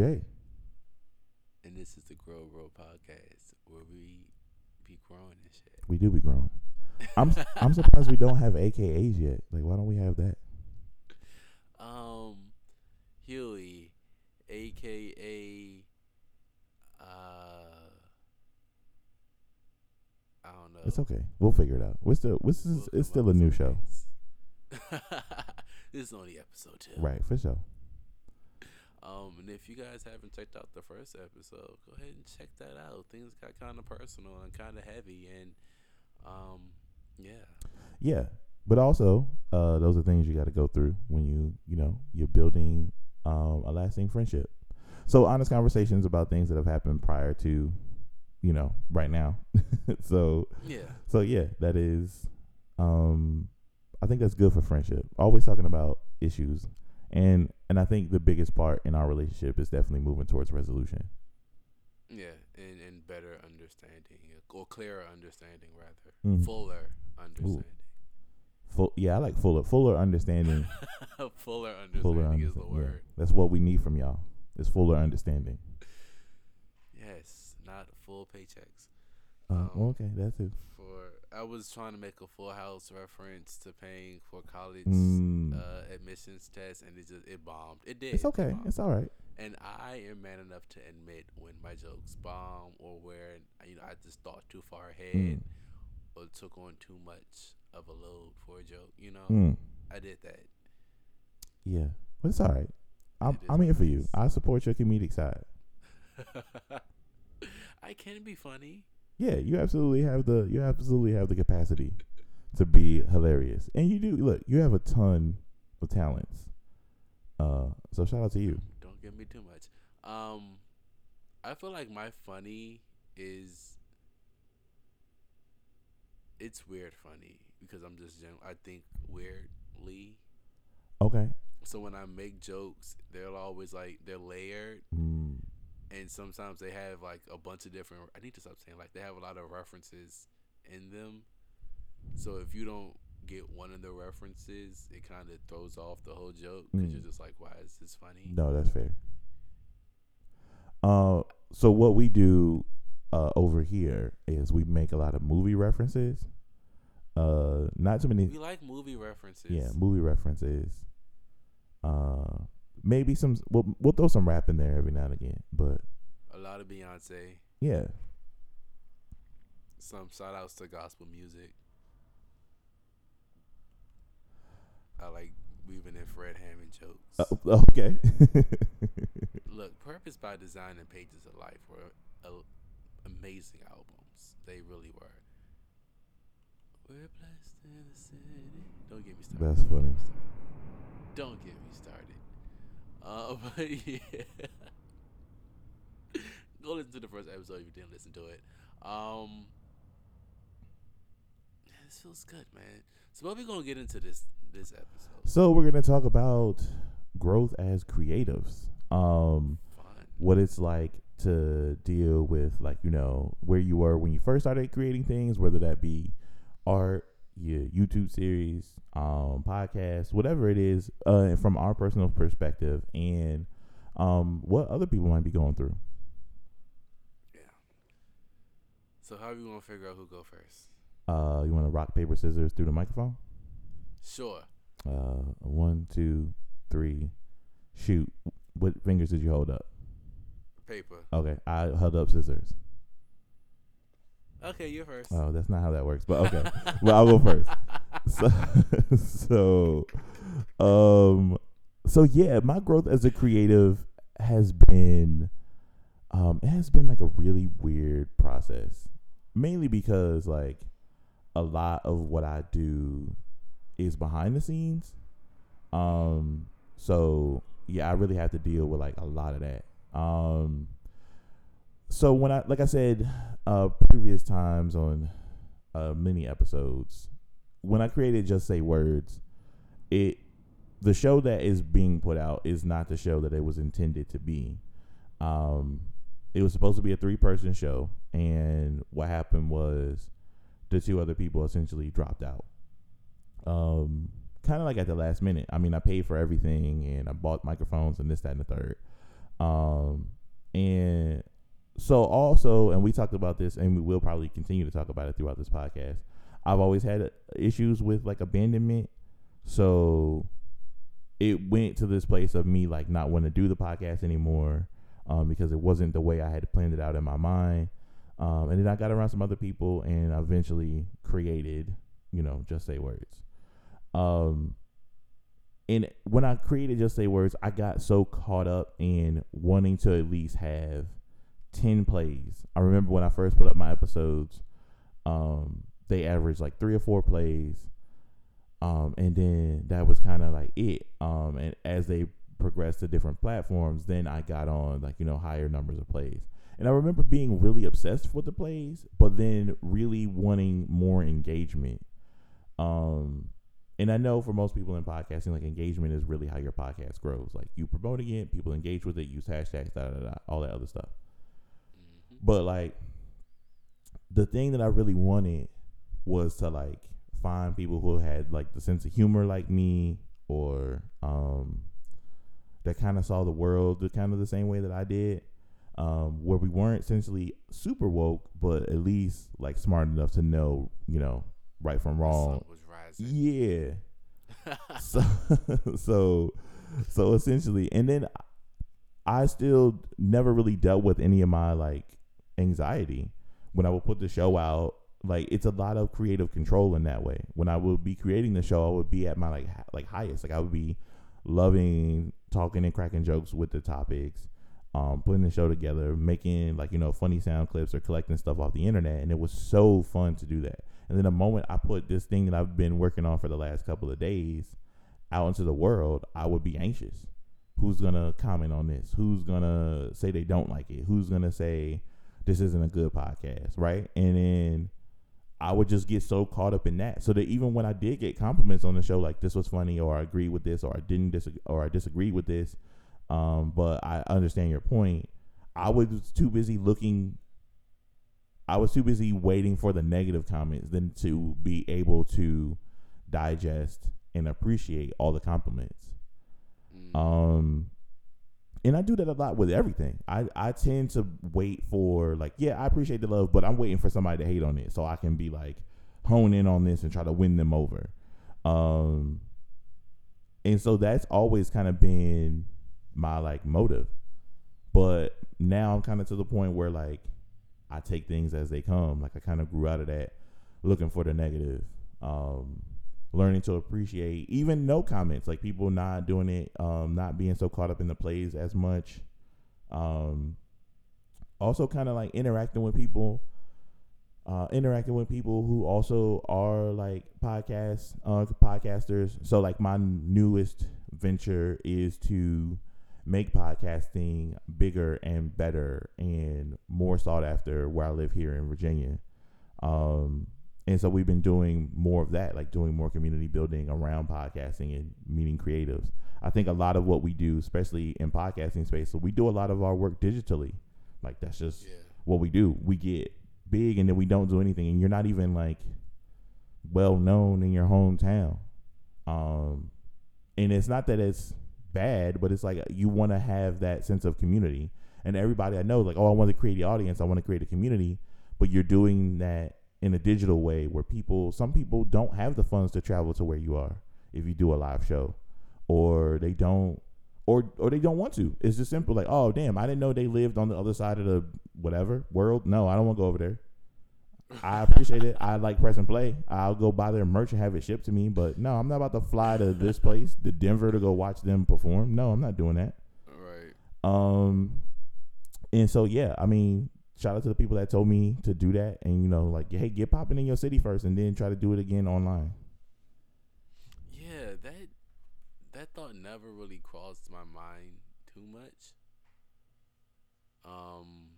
Jay. and this is the Grow Grow podcast where we be growing and shit. We do be growing. I'm I'm surprised we don't have AKAs yet. Like, why don't we have that? um, Huey, aka, uh, I don't know. It's okay. We'll figure it out. We're still this is We'll it's still a new show. this is only episode two. Right, for sure. Um, and if you guys haven't checked out the first episode, go ahead and check that out. Things got kind of personal and kind of heavy, and um, yeah, Yeah. But also, uh, those are things you got to go through when you, you know, you're building um, a lasting friendship. So honest conversations about things that have happened prior to, you know, right now. so yeah, So yeah, that is um I think that's good for friendship. Always talking about issues. And and I think the biggest part in our relationship is definitely moving towards resolution. yeah, and and better understanding or clearer understanding rather, Mhm. fuller understanding. Full yeah, I like fuller fuller understanding. fuller understanding fuller is the. Yeah. word. That's what we need from y'all. Is fuller understanding. Yes, not full paychecks. Uh, Um, okay, that's too. For I was trying to make a Full House reference to paying for college Mm. uh, admissions test, and it just it bombed. It did. it's okay. bombed. It's all right. And I am man enough to admit when my jokes bomb or where you know I just thought too far ahead Mm. or took on too much of a load for a joke. You know, Mm. I did that. Yeah. But it's all right. I'm It is I'm here it for you. I support your comedic side. I can be funny. Yeah, you absolutely have the you absolutely have the capacity to be hilarious, and you do. Look, you have a ton of talents. Uh, so shout out to you. Don't give me too much. Um, I feel like my funny is it's weird funny because I'm just gen- I think weirdly. Okay. So when I make jokes, they're always like they're layered, Mm. And sometimes they have like a bunch of different. I need to stop saying like they have a lot of references in them. So if you don't get one of the references, it kind of throws off the whole joke because Mm. you're just like, why is this funny? No, that's fair. Uh, so what we do uh over here is we make a lot of movie references. Uh, not too many. We like movie references. Yeah, movie references. Uh, maybe some. We'll we'll throw some rap in there every now and again, but A lot of Beyonce. yeah. Some shout outs to gospel music. I like weaving in Fred Hammond jokes. Uh, okay. Look, Purpose by Design and Pages of Life were a- amazing albums. They really were. We're blessed in the city. Don't get me started. That's funny. Don't get me started. Uh, but yeah. Go listen to the first episode if you didn't listen to it. Um, yeah, this feels good, man. So what we gonna get into this this episode? So we're gonna talk about growth as creatives. Um, what it's like to deal with like you know where you were when you first started creating things, whether that be art, your YouTube series, um, podcast, whatever it is, uh, from our personal perspective, and um, what other people might be going through. Yeah. So how are we gonna figure out who go first? Uh, you want to rock paper scissors through the microphone? Sure. Uh, one, two, three, shoot. What fingers did you hold up? Paper. Okay, I held up scissors. Okay, you're first. Oh, that's not how that works, but okay. well, I'll go first. So, so, um, so yeah, my growth as a creative has been, um, it has been like a really weird process. Mainly because like a lot of what I do is behind the scenes. Um, so yeah, I really have to deal with like a lot of that. Um, so when I, like I said, uh, previous times on uh, many episodes, when I created Just Say Words, it the show that is being put out is not the show that it was intended to be. Um, it was supposed to be a three person show, and what happened was the two other people essentially dropped out. Um, kind of like at the last minute. I mean, I paid for everything and I bought microphones and this, that, and the third. Um, and so also, and we talked about this, and we will probably continue to talk about it throughout this podcast. I've always had issues with like abandonment, so it went to this place of me like not wanting to do the podcast anymore um, because it wasn't the way I had planned it out in my mind. Um, and then I got around some other people and eventually created, you know, Just Say Words. Um, and when I created Just Say Words, I got so caught up in wanting to at least have 10 plays. I remember when I first put up my episodes, um, they averaged like three or four plays. Um, and then that was kind of like it. Um, and as they progressed to different platforms, then I got on like, you know, higher numbers of plays. And I remember being really obsessed with the plays, but then really wanting more engagement. Um, and I know for most people in podcasting, like engagement is really how your podcast grows. Like you promoting it, people engage with it, use hashtags, da da da, all that other stuff. But like the thing that I really wanted was to like find people who had like the sense of humor like me or um that kind of saw the world the kind of the same way that I did. Um, where we weren't essentially super woke, but at least like smart enough to know, you know, right from wrong. Yeah. so so so essentially, and then I still never really dealt with any of my like anxiety when I would put the show out. Like it's a lot of creative control in that way. When I would be creating the show, I would be at my like like highest. Like I would be loving talking and cracking jokes with the topics, um, putting the show together, making like you know funny sound clips or collecting stuff off the internet, and it was so fun to do that. And then the moment I put this thing that I've been working on for the last couple of days out into the world, I would be anxious. Who's gonna comment on this? Who's gonna say they don't like it? Who's gonna say this isn't a good podcast, right? And then I would just get so caught up in that, so that even when I did get compliments on the show, like this was funny, or I agree with this, or I didn't disagree, or I disagree with this, um, but I understand your point. I was too busy looking I was too busy waiting for the negative comments than to be able to digest and appreciate all the compliments. Mm. Um, and I do that a lot with everything. I, I tend to wait for like, yeah, I appreciate the love, but I'm waiting for somebody to hate on it so I can be like hone in on this and try to win them over. Um, and so that's always kind of been my like motive. But now I'm kind of to the point where like I take things as they come. Like I kind of grew out of that, looking for the negative, um, learning to appreciate even no comments, like people not doing it, um, not being so caught up in the plays as much. Um, also, kind of like interacting with people, uh, interacting with people who also are like podcast uh, podcasters. So, like my newest venture is to make podcasting bigger and better and more sought after where I live here in Virginia. Um, and so we've been doing more of that, like doing more community building around podcasting and meeting creatives. I think a lot of what we do, especially in podcasting space, so we do a lot of our work digitally. Like that's just yeah. what we do. We get big and then we don't do anything, and you're not even like well known in your hometown. Um, and it's not that it's bad, but it's like you want to have that sense of community. And everybody I know, is like, oh, I want to create the audience, I want to create a community, but you're doing that in a digital way where people, some people don't have the funds to travel to where you are if you do a live show, or they don't, or or they don't want to. It's just simple, like, oh, damn, I didn't know they lived on the other side of the whatever world. No, I don't want to go over there. I appreciate it. I like press and play. I'll go buy their merch and have it shipped to me. But no, I'm not about to fly to this place, to Denver, to go watch them perform. No, I'm not doing that. Right. Um, and so yeah, I mean, shout out to the people that told me to do that, and you know, like, hey, get popping in your city first, and then try to do it again online. Yeah, that that thought never really crossed my mind too much. Um,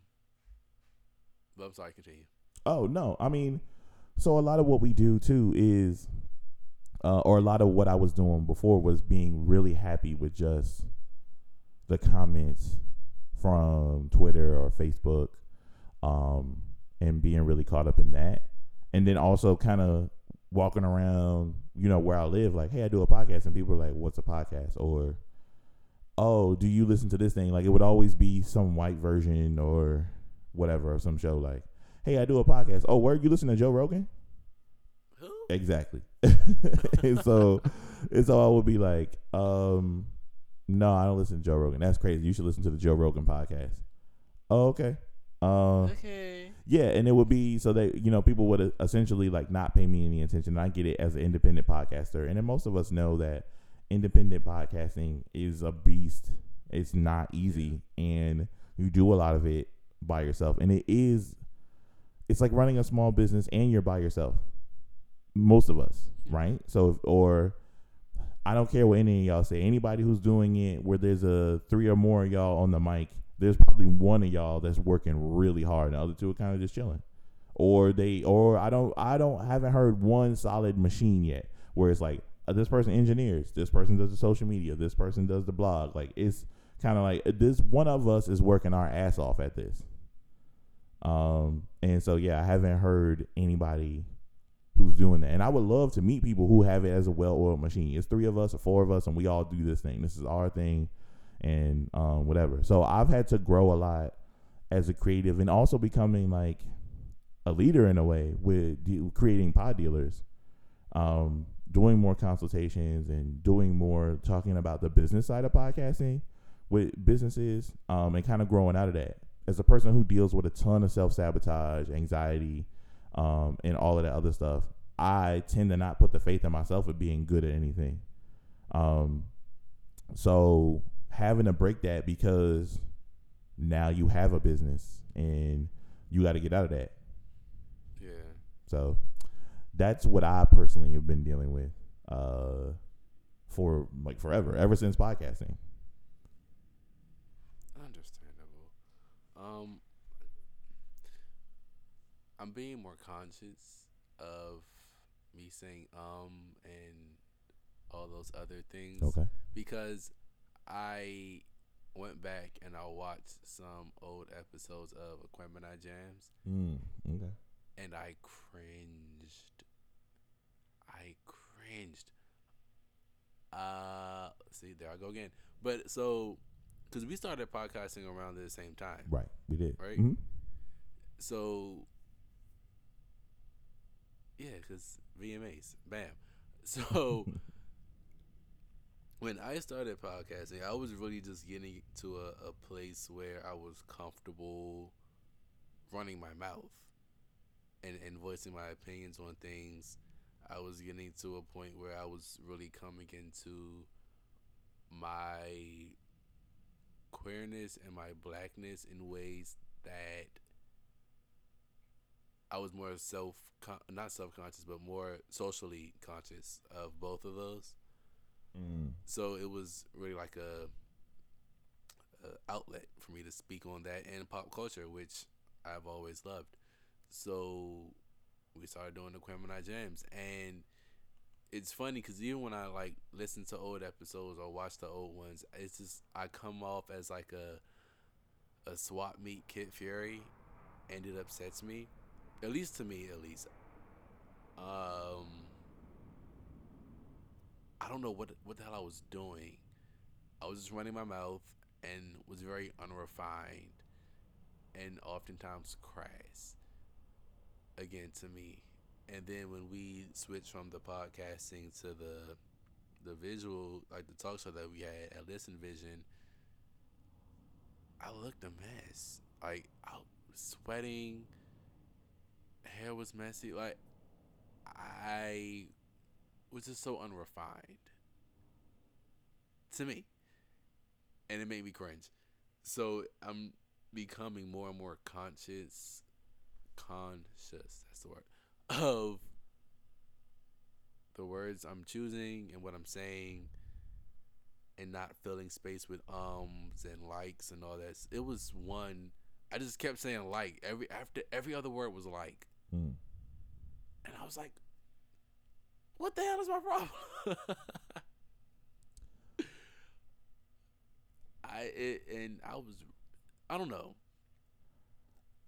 but I'm sorry, continue. Oh no, I mean, so a lot of what we do too is, uh, or a lot of what I was doing before was being really happy with just the comments from Twitter or Facebook, um, and being really caught up in that, and then also kind of walking around, you know, where I live, like, hey, I do a podcast, and people are like, what's a podcast? Or, oh, do you listen to this thing? Like, it would always be some white version or whatever, or some show like, hey, I do a podcast. Oh, where are you listen to Joe Rogan? Who? Exactly. and so, and so I would be like, um, no, I don't listen to Joe Rogan. That's crazy. You should listen to the Joe Rogan podcast. Oh, okay. Uh, Okay. yeah, and it would be so that you know people would essentially like not pay me any attention. I get it as an independent podcaster, and then most of us know that independent podcasting is a beast. It's not easy, and you do a lot of it by yourself, and it is. It's like running a small business, and you're by yourself. Most of us, right? So, if, or I don't care what any of y'all say. Anybody who's doing it where there's a three or more of y'all on the mic, there's probably one of y'all that's working really hard, and the other two are kind of just chilling. Or they, or I don't, I don't, haven't heard one solid machine yet where it's like uh, this person engineers, this person does the social media, this person does the blog. Like it's kind of like uh, this. One of us is working our ass off at this. Um, and so yeah, I haven't heard anybody who's doing that. And I would love to meet people who have it as a well-oiled machine. It's three of us or four of us, and we all do this thing. This is our thing, and um, whatever. So I've had to grow a lot as a creative, and also becoming like a leader in a way with de- creating pod dealers, um, doing more consultations and doing more talking about the business side of podcasting with businesses, um, and kind of growing out of that. As a person who deals with a ton of self sabotage, anxiety, um, and all of that other stuff, I tend to not put the faith in myself of being good at anything. Um, so having to break that because now you have a business and you got to get out of that. Yeah. So that's what I personally have been dealing with uh, for like forever, ever since podcasting. Understandable. Um, I'm being more conscious of me saying um and all those other things Okay. because I went back and I watched some old episodes of Aquemini Jams Mm, okay. and I cringed. I cringed. Uh, see, there I go again. But so, because we started podcasting around the same time, Right. We did. Right. Mhm. so yeah, because VMAs, bam. So when I started podcasting, I was really just getting to a, a place where I was comfortable running my mouth and, and voicing my opinions on things. I was getting to a point where I was really coming into my queerness and my blackness in ways that I was more self not self conscious but more socially conscious of both of those. Mm. So it was really like a, a outlet for me to speak on that and pop culture, which I've always loved. So we started doing the Quemini Jams, and it's funny because even when I like listen to old episodes or watch the old ones, it's just I come off as like a a swap meet Kid Fury, and it upsets me, at least to me, at least. Um, I don't know what what the hell I was doing. I was just running my mouth and was very unrefined, and oftentimes crass. Again, to me, and then when we switched from the podcasting to the the visual, like the talk show that we had at Listen Vision, I looked a mess. Like I was sweating, hair was messy. Like I was just so unrefined to me, and it made me cringe. So I'm becoming more and more conscious, conscious. That's the word of the words I'm choosing and what I'm saying, and not filling space with ums and likes and all that. It was one. I just kept saying like every after every other word was like, Mm. and I was like, "What the hell is my problem?" I it, and I was, I don't know.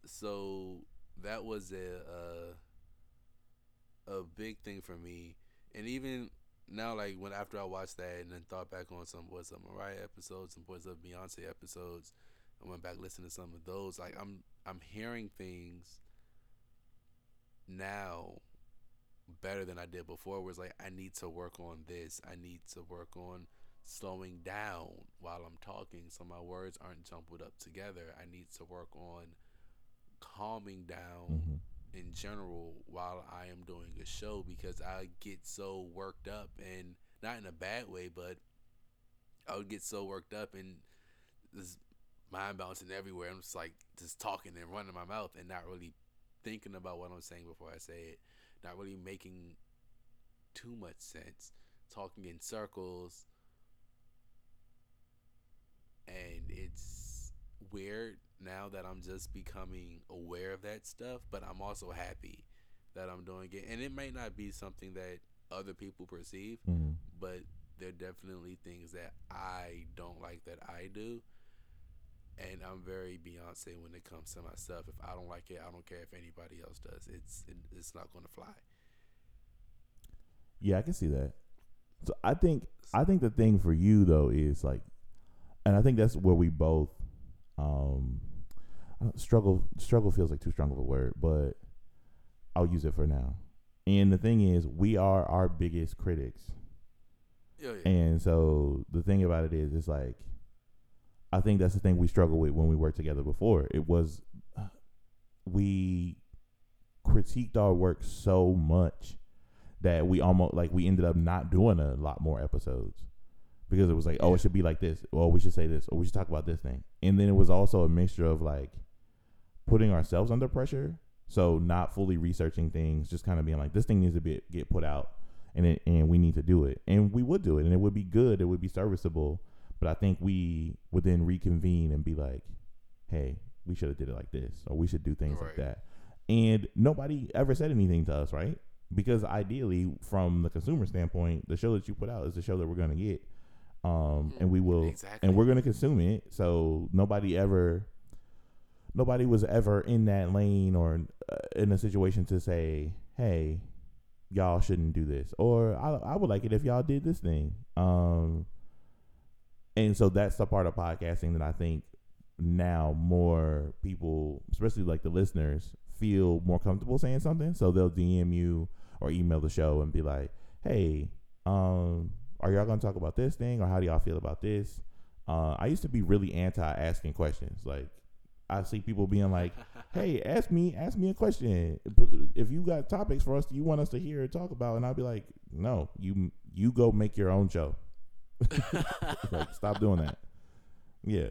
So that was a a big thing for me, and even now, like when after I watched that and then thought back on some Boys of Mariah episodes some Boys of Beyonce episodes, I went back listening to some of those. Like I'm I'm hearing things now better than I did before. Was like I need to work on this. I need to work on slowing down while I'm talking so my words aren't jumbled up together. I need to work on calming down Mm-hmm. in general while I am doing a show because I get so worked up and not in a bad way, but I would get so worked up and this mind bouncing everywhere. I'm just like just talking and running my mouth and not really thinking about what I'm saying before I say it. Not really making too much sense. Talking in circles. And it's weird now that I'm just becoming aware of that stuff, but I'm also happy that I'm doing it. And it may not be something that other people perceive, Mm-hmm. but there are definitely things that I don't like that I do. And I'm very Beyonce when it comes to my stuff. If I don't like it, I don't care if anybody else does. It's it, it's not going to fly. Yeah, I can see that. So I think I think the thing for you though is like, and I think that's where we both um struggle. Struggle feels like too strong of a word, but I'll use it for now. And the thing is, we are our biggest critics. Yeah, yeah. And so the thing about it is, it's like, I think that's the thing we struggle with when we worked together before. It was, we critiqued our work so much that we almost like we ended up not doing a lot more episodes because it was like, oh, Yeah. it should be like this, or we should say this, or we should talk about this thing. And then it was also a mixture of like putting ourselves under pressure. So not fully researching things, just kind of being like, this thing needs to be get put out and it, and we need to do it, and we would do it, and it would be good, it would be serviceable. But I think we would then reconvene and be like, "Hey, we should have did it like this, or we should do things like that." And nobody ever said anything to us, right? Because ideally, from the consumer standpoint, the show that you put out is the show that we're gonna get, um, and we will, Exactly. and we're gonna consume it. So nobody ever, nobody was ever in that lane or uh, in a situation to say, "Hey, y'all shouldn't do this," or I, I would like it if y'all did this thing. Um, and so that's the part of podcasting that I think now more people, especially like the listeners, feel more comfortable saying something. So they'll DM you or email the show and be like, "Hey, um, are y'all gonna talk about this thing, or how do y'all feel about this?" Uh, I used to be really anti asking questions. Like I see people being like, "Hey, ask me, ask me a question. If you got topics for us, you want us to hear or talk about," and I'll be like, "No, you you go make your own show. Like, stop doing that." Yeah,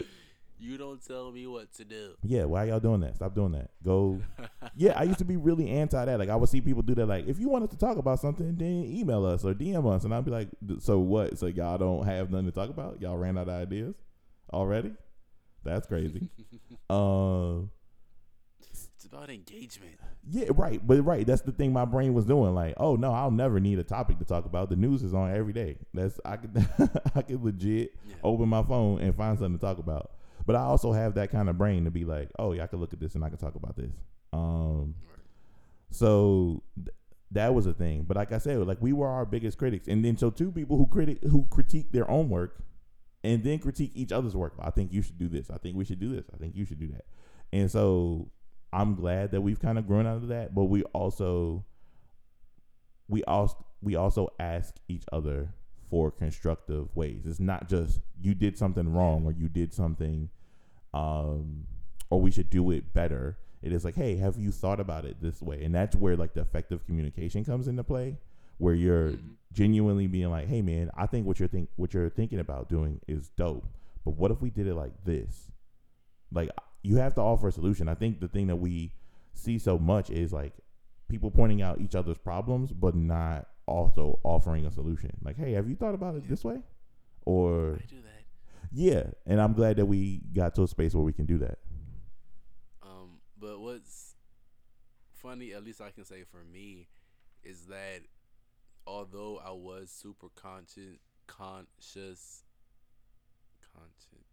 you don't tell me what to do. yeah. Why y'all doing that? Stop doing that. Go. Yeah, I used to be really anti that. Like I would see people do that. Like if you want us to talk about something, then email us or DM us, and I'd be like, "So what? So y'all don't have nothing to talk about? Y'all ran out of ideas already? That's crazy." um. It's about engagement. Yeah, right. But right, that's the thing my brain was doing. Like, oh no, I'll never need a topic to talk about. The news is on every day. That's I could I could legit Yeah. open my phone and find something to talk about. But I also have that kind of brain to be like, oh yeah, I could look at this and I could talk about this. Um so th- that was a thing. But like I said, like we were our biggest critics. And then so two people who critic who critique their own work and then critique each other's work. I think you should do this. I think we should do this. I think you should do that. And so I'm glad that we've kind of grown out of that, but we also we also we also ask each other for constructive ways. It's not just you did something wrong or you did something um or we should do it better. It is like, hey, have you thought about it this way? And that's where like the effective communication comes into play, where you're Mhm. genuinely being like, hey man, I think what you're think what you're thinking about doing is dope. But what if we did it like this? Like you have to offer a solution. I think the thing that we see so much is like people pointing out each other's problems, but not also offering a solution. Like, hey, have you thought about it this way? Or I do that. yeah, and I'm glad that we got to a space where we can do that. Um, but what's funny, at least I can say for me, is that although I was super conscious, conscious, conscious,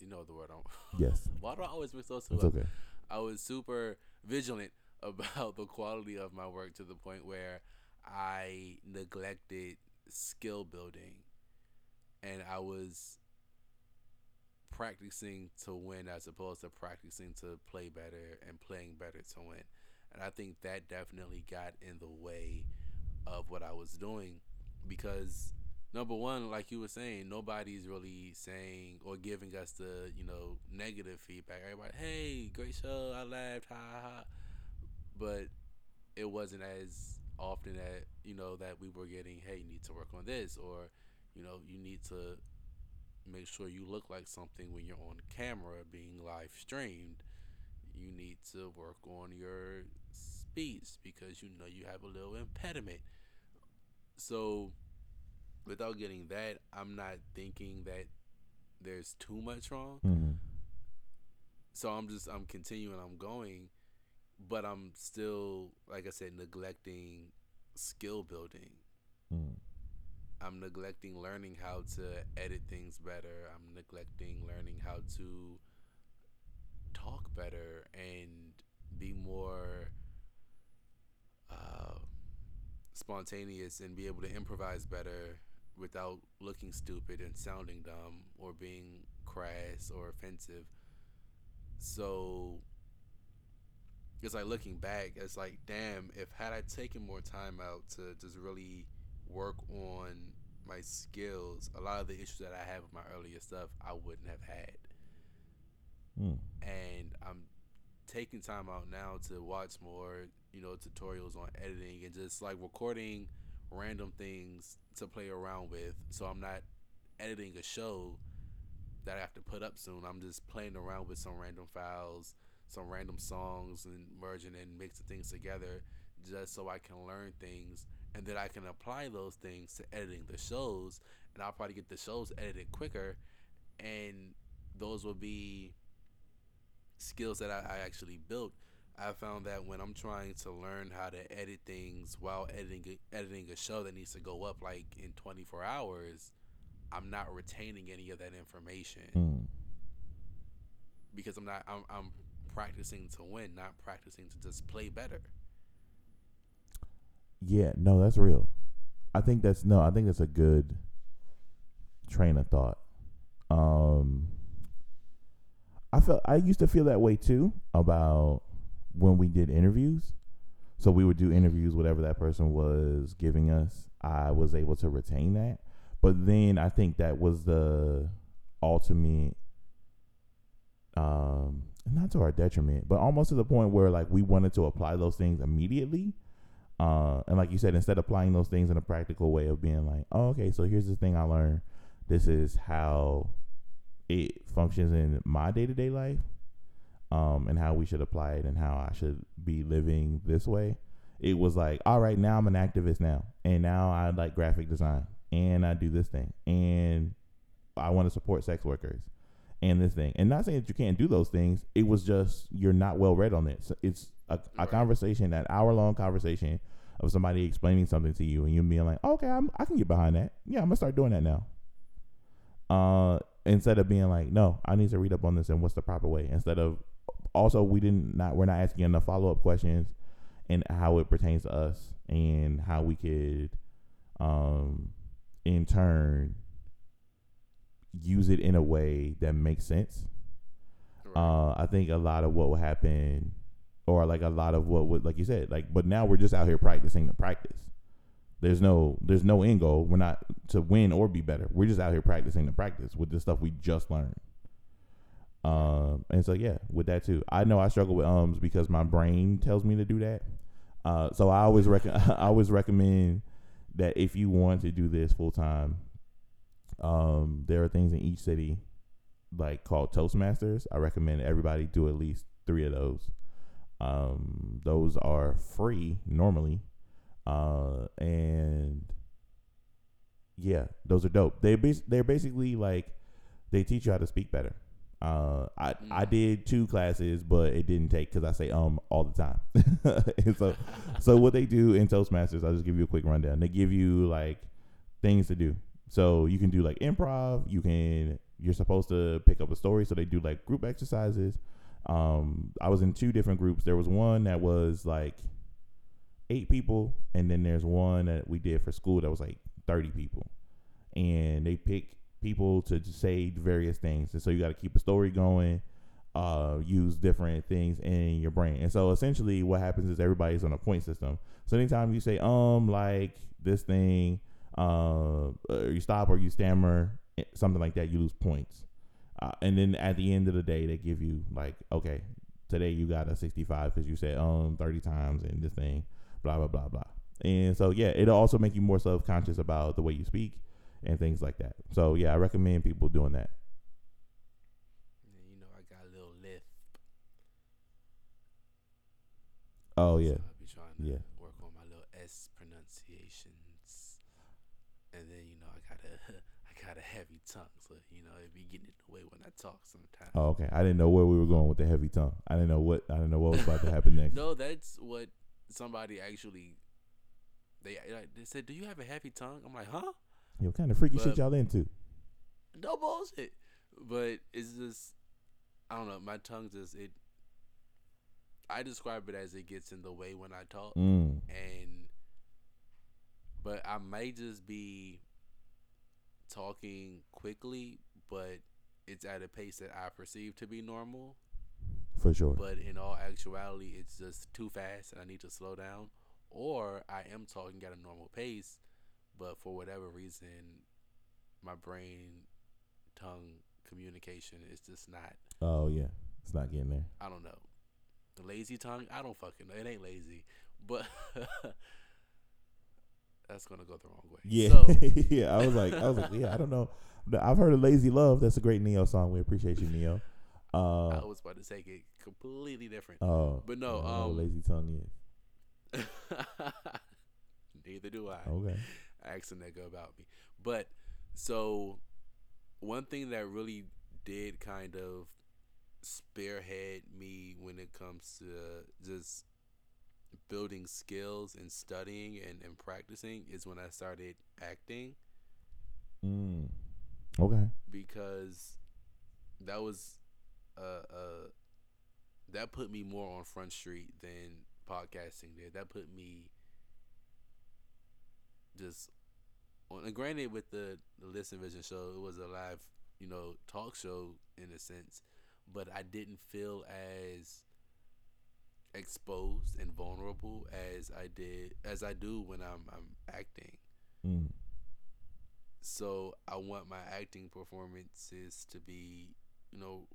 you know the word. I'm, Yes, why do I always mix those two it's up? okay. I was super vigilant about the quality of my work to the point where I neglected skill building and I was practicing to win as opposed to practicing to play better and playing better to win. And I think that definitely got in the way of what I was doing because number one, like you were saying, nobody's really saying or giving us the, you know, negative feedback. Everybody, hey, great show, I laughed, ha ha. But it wasn't as often that, you know, that we were getting, hey, you need to work on this or, you know, you need to make sure you look like something when you're on camera being live streamed. You need to work on your speech because you know you have a little impediment. So, without getting that, I'm not thinking that there's too much wrong. Mm-hmm. So I'm just I'm continuing, I'm going, but I'm still like I said neglecting skill building. Mm. I'm neglecting learning how to edit things better. I'm neglecting learning how to talk better and be more uh, spontaneous and be able to improvise better without looking stupid and sounding dumb or being crass or offensive. So it's like looking back, it's like, damn, if had I taken more time out to just really work on my skills, a lot of the issues that I have with my earlier stuff, I wouldn't have had. Mm. And I'm taking time out now to watch more, you know, tutorials on editing and just like recording random things to play around with. So I'm not editing a show that I have to put up soon. I'm just playing around with some random files, some random songs, and merging and mixing things together just so I can learn things and then I can apply those things to editing the shows, and I'll probably get the shows edited quicker, and those will be skills that I, I actually built. I found that when I'm trying to learn how to edit things while editing editing a show that needs to go up like in 24 hours, I'm not retaining any of that information Mm. because I'm not I'm, I'm practicing to win, not practicing to just play better. Yeah, no, that's real. I think that's no, I think that's a good train of thought. Um I felt I used to feel that way too about when we did interviews. So we would do interviews, whatever that person was giving us. I was able to retain that. But then I think that was the ultimate um not to our detriment, but almost to the point where like we wanted to apply those things immediately. Uh, and like you said, instead of applying those things in a practical way of being like, oh, okay, so here's the thing I learned. This is how it functions in my day to day life, um, and how we should apply it and how I should be living this way. It was like, all right, now I'm an activist now, and now I like graphic design, and I do this thing, and I want to support sex workers, and this thing. And not saying that you can't do those things. It was just you're not well read on it. So it's a, a conversation, that hour long conversation of somebody explaining something to you, and you being like, okay, I'm, I can get behind that. Yeah, I'm gonna start doing that now. Uh, instead of being like, no, I need to read up on this and what's the proper way. Instead of also we didn't not we're not asking enough follow up questions and how it pertains to us and how we could um in turn use it in a way that makes sense. Right. Uh, I think a lot of what will happen, or like a lot of what would, like you said, like, but now we're just out here practicing the practice. There's no, there's no end goal. We're not to win or be better. We're just out here practicing the practice with the stuff we just learned. Um, and so yeah, with that too, I know I struggle with ums because my brain tells me to do that. Uh, so I always I always recommend that if you want to do this full time, um, there are things in each city like called Toastmasters. I recommend everybody do at least three of those. Um, those are free normally, uh, and yeah, those are dope. They bas- they're basically like they teach you how to speak better. Uh, I I Mm. did two classes, but it didn't take because I say um all the time. and so so what they do in Toastmasters, I'll just give you a quick rundown. They give you like things to do. So you can do like improv. You can you're supposed to pick up a story. So they do like group exercises. Um, I was in two different groups. There was one that was like eight people, and then there's one that we did for school that was like thirty people, and they pick people to say various things, and so you got to keep a story going. Uh, use different things in your brain, and so essentially, what happens is everybody's on a point system. So anytime you say um, like this thing, uh, or you stop or you stammer, eh, something like that, you lose points. Uh, and then at the end of the day, they give you like, okay, today you got a 65 because you said um 30 times and this thing, blah blah blah blah. And so yeah, it'll also make you more self conscious about the way you speak and things like that. So yeah, I recommend people doing that. You know, I got a little lisp. Oh yeah, So I be trying to Yeah. work on my little S pronunciations. And then, you know, I got a I got a heavy tongue, so you know, it be getting in the way when I talk sometimes. oh okay. I didn't know where we were going with the heavy tongue. I didn't know what I didn't know what was about to happen next. No, that's what somebody actually they like, they said, "Do you have a heavy tongue?" I'm like, "Huh?" Yeah, what kind of freaky shit y'all into? No bullshit. But it's just I don't know, my tongue just it I describe it as it gets in the way when I talk Mm. and but I may just be talking quickly, but it's at a pace that I perceive to be normal. For sure. But in all actuality, it's just too fast and I need to slow down. Or I am talking at a normal pace, but for whatever reason, my brain tongue communication is just not, oh yeah, it's not getting there. I don't know. The lazy tongue, I don't fucking know. It ain't lazy, but that's going to go the wrong way. Yeah, So, yeah. I was like, I was like, yeah. I don't know. I've heard of "Lazy Love." That's a great Ne-Yo song. We appreciate you, Ne-Yo. Uh, I was about to say it completely different. oh, but no, I don't know um, lazy tongue is. Neither do I. Okay. Ask a nigga about me. But so one thing that really did kind of spearhead me when it comes to just building skills and studying and, and practicing is when I started acting Mm. Okay. because that was uh uh that put me more on front street than podcasting did. That put me just on and granted with the, the Listen Vision show, it was a live, you know, talk show in a sense, but I didn't feel as exposed and vulnerable as I did as I do when I'm I'm acting. Mm. So I want my acting performances to be, you know,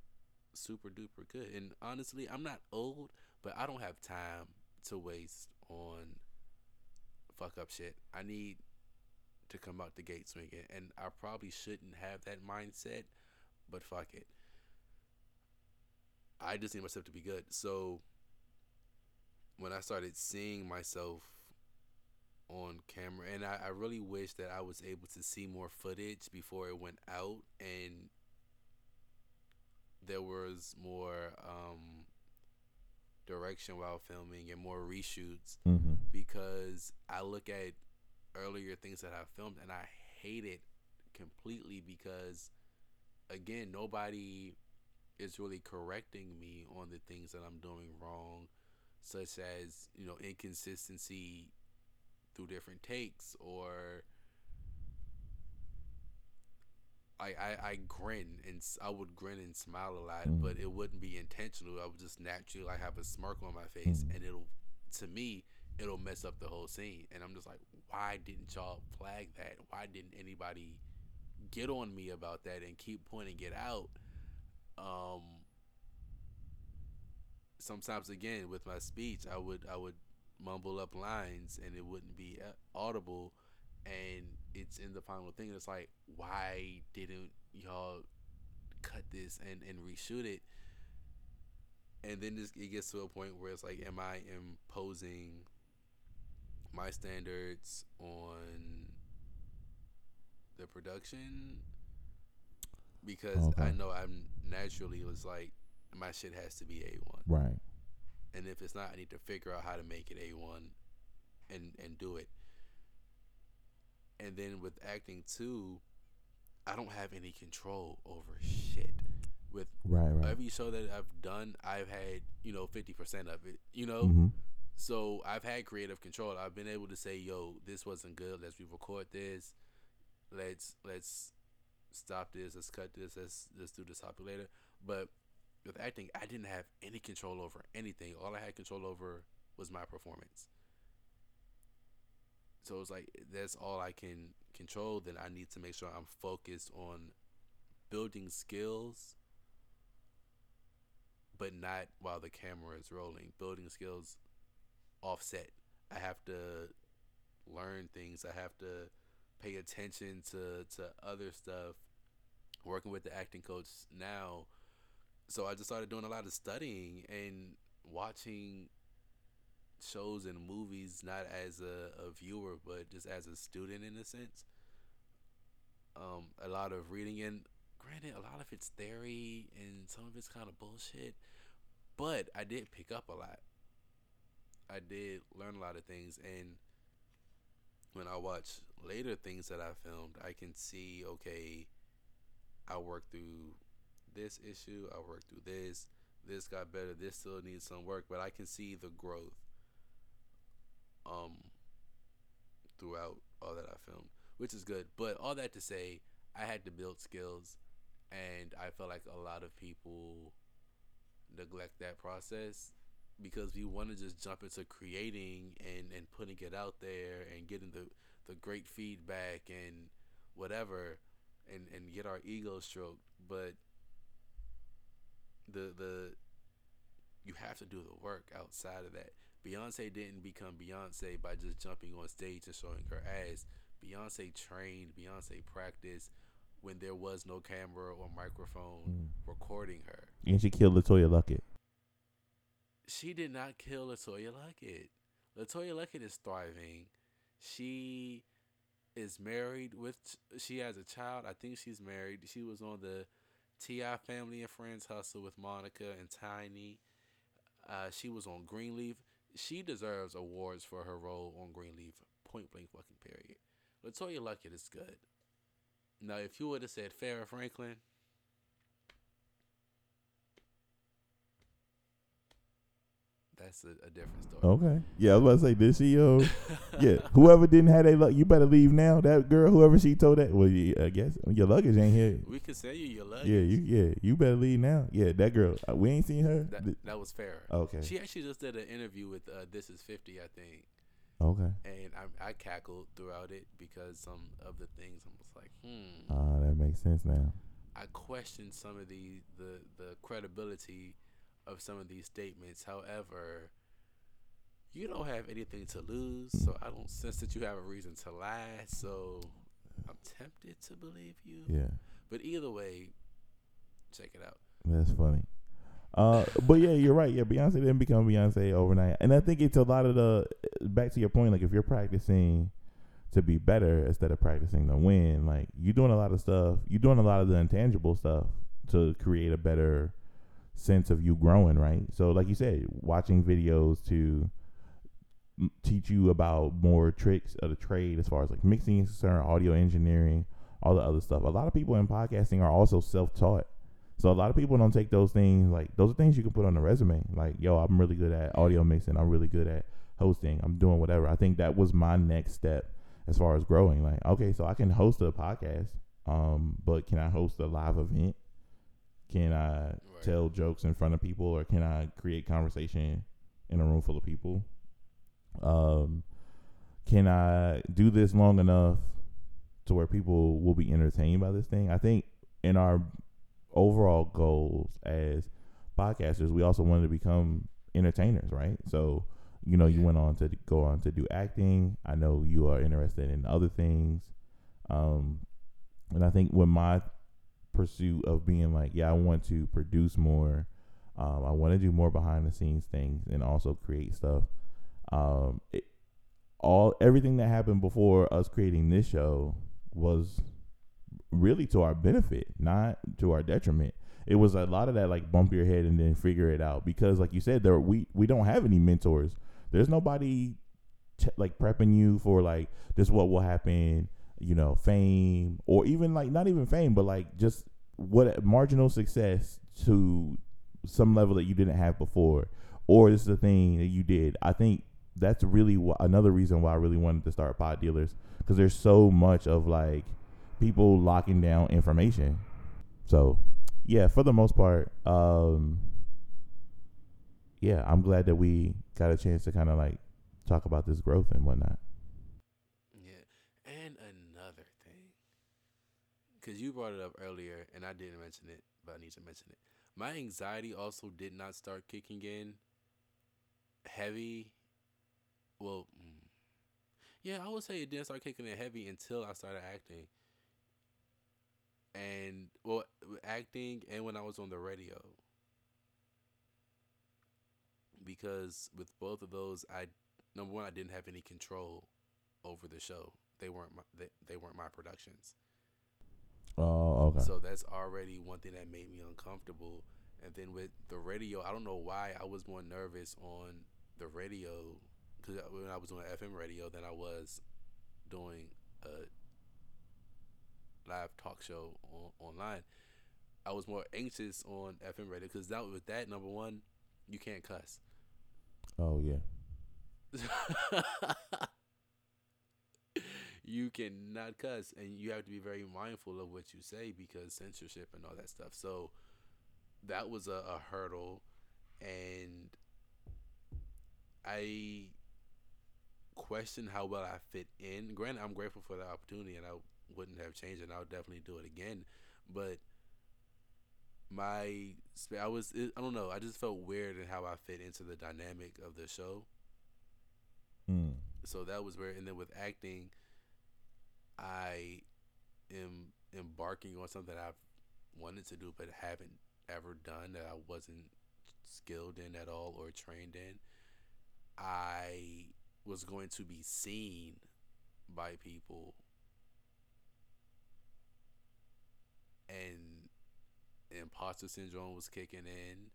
super duper good. And honestly, I'm not old, but I don't have time to waste on fuck up shit. I need to come out the gate swinging, and I probably shouldn't have that mindset, but fuck it. I just need myself to be good. So when I started seeing myself on camera, and I, I really wish that I was able to see more footage before it went out, and there was more um, direction while filming and more reshoots Mm-hmm. because I look at earlier things that I filmed and I hate it completely because again nobody is really correcting me on the things that I'm doing wrong such as you know inconsistency through different takes or I, I, I grin and I would grin and smile a lot, Mm. but it wouldn't be intentional. I would just naturally like have a smirk on my face, Mm. and it'll to me it'll mess up the whole scene. And I'm just like, why didn't y'all flag that? Why didn't anybody get on me about that and keep pointing it out? Um, sometimes again with my speech, I would I would mumble up lines and it wouldn't be uh, audible, and it's in the final thing. It's like, why didn't y'all cut this and and reshoot it? And then this, it gets to a point where it's like, am I imposing my standards on the production? Because I know I'm naturally it's like my shit has to be a one Right. and if it's not, I need to figure out how to make it a one, and and do it. And then with acting too, I don't have any control over shit, with Right, right. every show that I've done, I've had you know fifty percent of it. You know, hmm so I've had creative control. I've been able to say, "Yo, this wasn't good. Let's re-record this. Let's let's stop this. Let's cut this. Let's let's do this copy later." But with acting, I didn't have any control over anything. All I had control over was my performance. So it's like that's all I can control. Then I need to make sure I'm focused on building skills, but not while the camera is rolling. Building skills offset. I have to learn things. I have to pay attention to to other stuff. Working with the acting coach now, so I just started doing a lot of studying and watching shows and movies, not as a, a viewer, but just as a student in a sense. Um, a lot of reading and granted, a lot of it's theory and some of it's kind of bullshit, but I did pick up a lot. I did learn a lot of things, and when I watch later things that I filmed, I can see okay, I worked through this issue, I worked through this, this got better, this still needs some work, but I can see the growth um throughout all that I filmed, which is good. But all that to say, I had to build skills, and I feel like a lot of people neglect that process because we want to just jump into creating and and putting it out there and getting the the great feedback and whatever and and get our ego stroked but the the you have to do the work outside of that Beyonce didn't become Beyonce by just jumping on stage and showing her ass Beyonce trained Beyonce practiced when there was no camera or microphone Mm. recording her And she killed LeToya Luckett. she did not kill LeToya Luckett. LeToya Luckett is thriving. She is married with. She has a child. I think she's married. She was on the T.I. Family and Friends Hustle with Monica and Tiny. Uh, she was on Greenleaf. She deserves awards for her role on Greenleaf. Point blank, fucking period. LeToya Luckett is good. Now, if you would have said Farrah Franklin, that's a, a different story. Okay. Yeah, I was about to say, did she? Uh, yeah. Whoever didn't have that luck, you better leave now. That girl, whoever she told that, well, yeah, I guess your luggage ain't here. We could send you your luggage. Yeah, you yeah, you better leave now. Yeah, that girl, uh, we ain't seen her. That, that was fair. okay. She actually just did an interview with uh, This Is 50, I think. okay. And I, I cackled throughout it because some of the things I was like, hmm. Ah, that makes sense now. I questioned some of the, the, the credibility of some of these statements. However, you don't have anything to lose, so I don't sense that you have a reason to lie. So I'm tempted to believe you. Yeah, But either way, check it out. that's funny. Uh, but yeah, you're right. Yeah, Beyonce didn't become Beyonce overnight, and I think it's a lot of the back to your point. Like if you're practicing to be better instead of practicing to win, like you're doing a lot of stuff. You're doing a lot of the intangible stuff to create a better sense of you growing, right? So, like you said, watching videos to teach you about more tricks of the trade as far as like mixing is concerned, audio engineering, all the other stuff. A lot of people in podcasting are also self-taught. So a lot of people don't take those things like those are things you can put on a resume. Like, yo, I'm really good at audio mixing. I'm really good at hosting. I'm doing whatever. I think that was my next step as far as growing. Like, okay, so I can host a podcast, um, but can I host a live event? Can I Right. tell jokes in front of people, or can I create conversation in a room full of people? Um, can I do this long enough to where people will be entertained by this thing? I think in our overall goals as podcasters, we also wanted to become entertainers, right? So, you know, you went on to go on to do acting. I know you are interested in other things. Um, and I think when my pursuit of being like, yeah, I want to produce more. Um, I want to do more behind the scenes things and also create stuff. Um, it, all everything that happened before us creating this show was really to our benefit, not to our detriment. It was a lot of that like bump your head and then figure it out because, like you said, there we we don't have any mentors. There's nobody t- like prepping you for like this. What will happen? You know, fame or even like not even fame, but like just what marginal success to some level that you didn't have before, or this is the thing that you did. I think that's really wh- another reason why I really wanted to start pod dealers because there's so much of like people locking down information. So, yeah, for the most part, um, yeah, I'm glad that we got a chance to kind of like talk about this growth and whatnot. Yeah, and another thing, because you brought it up earlier, and I didn't mention it, but I need to mention it. My anxiety also did not start kicking in heavy. Well, mm, yeah, I would say it didn't start kicking in heavy until I started acting. And well, acting and when I was on the radio. Because with both of those, I number one, I didn't have any control over the show. They weren't my they, they weren't my productions. Oh, okay. So that's already one thing that made me uncomfortable. And then with the radio, I don't know why I was more nervous on the radio because when I was doing FM radio than I was doing a live talk show on, online. I was more anxious on FM radio because that with that number one, you can't cuss. oh yeah. you cannot cuss and you have to be very mindful of what you say because censorship and all that stuff so that was a, a hurdle and i question how well i fit in granted i'm grateful for the opportunity and i wouldn't have changed it and i would definitely do it again but my i was i don't know i just felt weird in how i fit into the dynamic of the show Mm. so that was weird. And then with acting, I am embarking on something I've wanted to do but haven't ever done that I wasn't skilled in at all or trained in. I was going to be seen by people and imposter syndrome was kicking in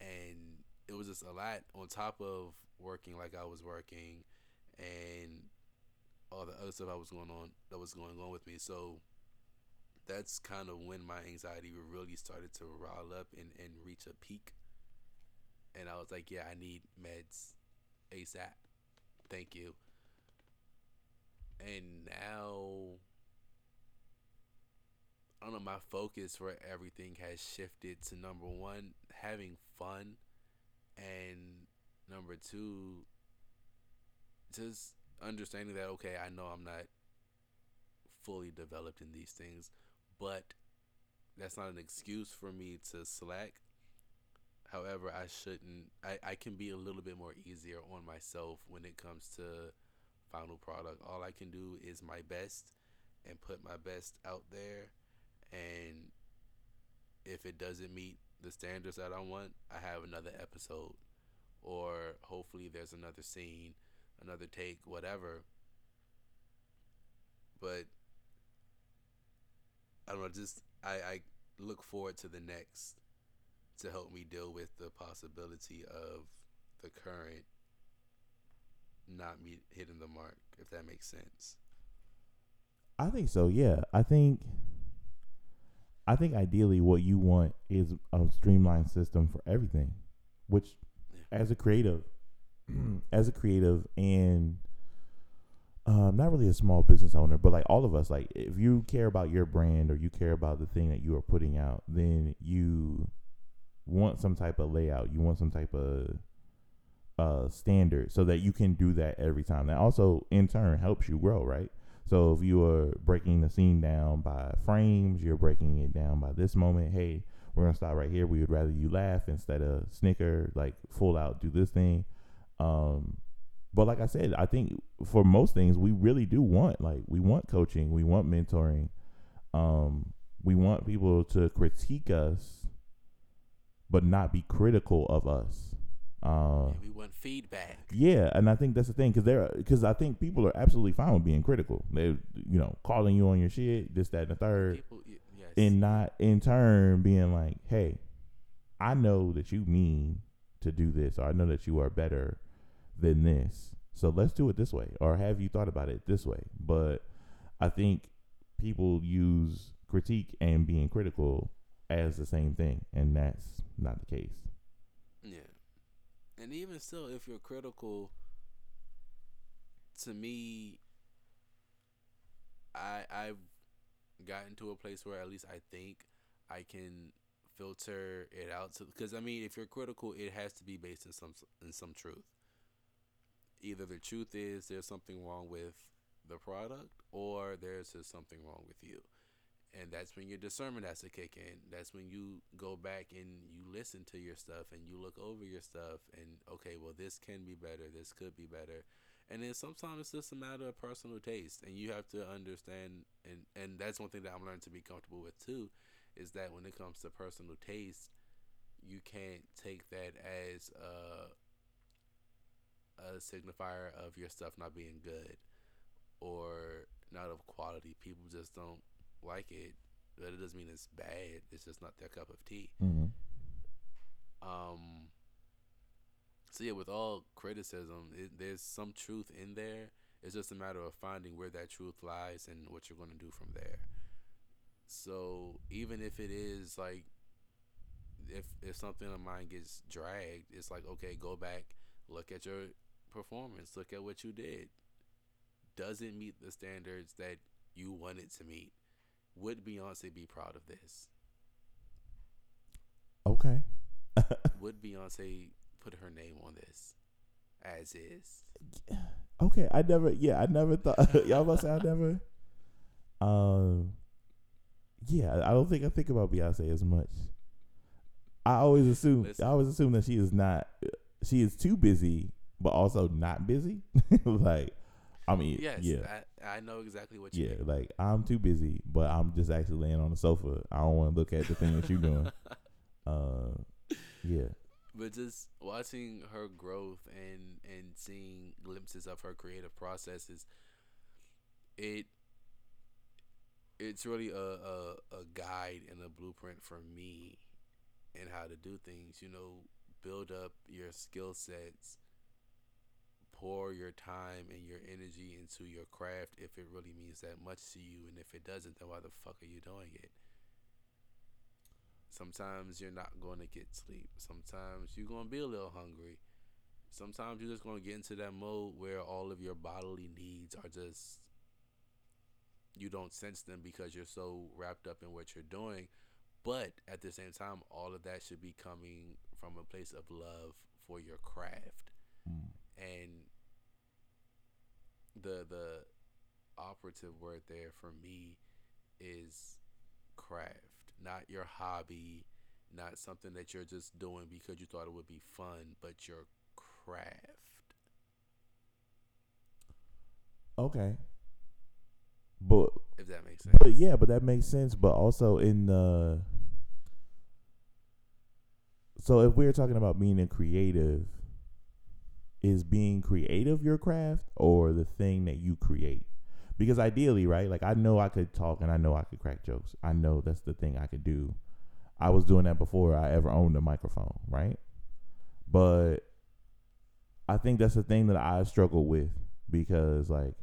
and it was just a lot on top of working like I was working and all the other stuff I was going on that was going on with me. So that's kind of when my anxiety really started to rile up and, and reach a peak. And I was like, yeah, I need meds ASAP. Thank you. And now I don't know, my focus for everything has shifted to number one, having fun and number two just understanding that okay i know i'm not fully developed in these things but that's not an excuse for me to slack. However i shouldn't i, I can be a little bit more easier on myself when it comes to final product. All i can do is my best and put my best out there. And if it doesn't meet the standards that I want, I have another episode, or hopefully there's another scene, another take, whatever. But I don't know. Just I, I look forward to the next to help me deal with the possibility of the current not me hitting the mark, if that makes sense. I think so. Yeah, I think. I think ideally what you want is a streamlined system for everything, which, as a creative, as a creative and um, not really a small business owner, but like all of us, like if you care about your brand or you care about the thing that you are putting out, then you want some type of layout. You want some type of uh, standard so that you can do that every time. That also, in turn, helps you grow, right? So if you are breaking the scene down by frames, you're breaking it down by this moment. Hey, we're gonna stop right here. We would rather you laugh instead of snicker, like full out do this thing. Um, but like I said, I think for most things we really do want like we want coaching, we want mentoring, um, we want people to critique us, but not be critical of us. Uh, we want feedback. yeah, and I think that's the thing because they're because I think people are absolutely fine with being critical. They, you know, calling you on your shit, this, that, and the third, People, yes. and not in turn being like, "Hey, I know that you mean to do this, or I know that you are better than this, so let's do it this way." Or have you thought about it this way? But I think people use critique and being critical as the same thing, and that's not the case. Yeah. And even still, if you're critical, to me, I I've gotten to a place where at least I think I can filter it out to because I mean if you're critical it has to be based in some in some truth. Either the truth is there's something wrong with the product or there's just something wrong with you. And that's when your discernment has to kick in. That's when you go back and you listen to your stuff and you look over your stuff and okay, well this can be better, this could be better and then sometimes it's just a matter of personal taste and you have to understand and and that's one thing that i'm learning to be comfortable with too is that when it comes to personal taste you can't take that as a a signifier of your stuff not being good or not of quality people just don't like it but it doesn't mean it's bad it's just not their cup of tea Mm-hmm. um so yeah, with all criticism, it, there's some truth in there. It's just a matter of finding where that truth lies and what you're going to do from there. So even if it is like, if if something of mine gets dragged, it's like okay, go back, look at your performance, look at what you did. Doesn't meet the standards that you wanted to meet? Would Beyonce be proud of this? Okay. Would Beyonce put her name on this as is. Okay, I never. Yeah, I never thought. y'all must say I never. Um. Yeah, I don't think I think about Beyonce as much. I always assume. Listen. I always assume that she is not. She is too busy, but also not busy. like, I mean, Yes, yeah, I, I know exactly what you yeah. mean. Like, I'm too busy, but I'm just actually laying on the sofa. I don't want to look at the thing that you're doing. Uh, yeah. but just watching her growth and and seeing glimpses of her creative processes, it it's really a, a, a guide and a blueprint for me and how to do things. You know, build up your skill sets, pour your time and your energy into your craft if it really means that much to you, and if it doesn't, then why the fuck are you doing it? Sometimes you're not going to get sleep. Sometimes you're going to be a little hungry. Sometimes you're just going to get into that mode where all of your bodily needs are just you don't sense them because you're so wrapped up in what you're doing. But at the same time, all of that should be coming from a place of love for your craft. Mm. And the the operative word there for me is craft, not your hobby, not something that you're just doing because you thought it would be fun, but your craft. Okay. But If that makes sense. But yeah, but that makes sense. But also in the so if we're talking about being a creative, is being creative your craft or the thing that you create? Because ideally, right? Like I know I could talk and I know I could crack jokes. I know that's the thing I could do. I was doing that before I ever owned a microphone, right? But I think that's the thing that I struggle with because like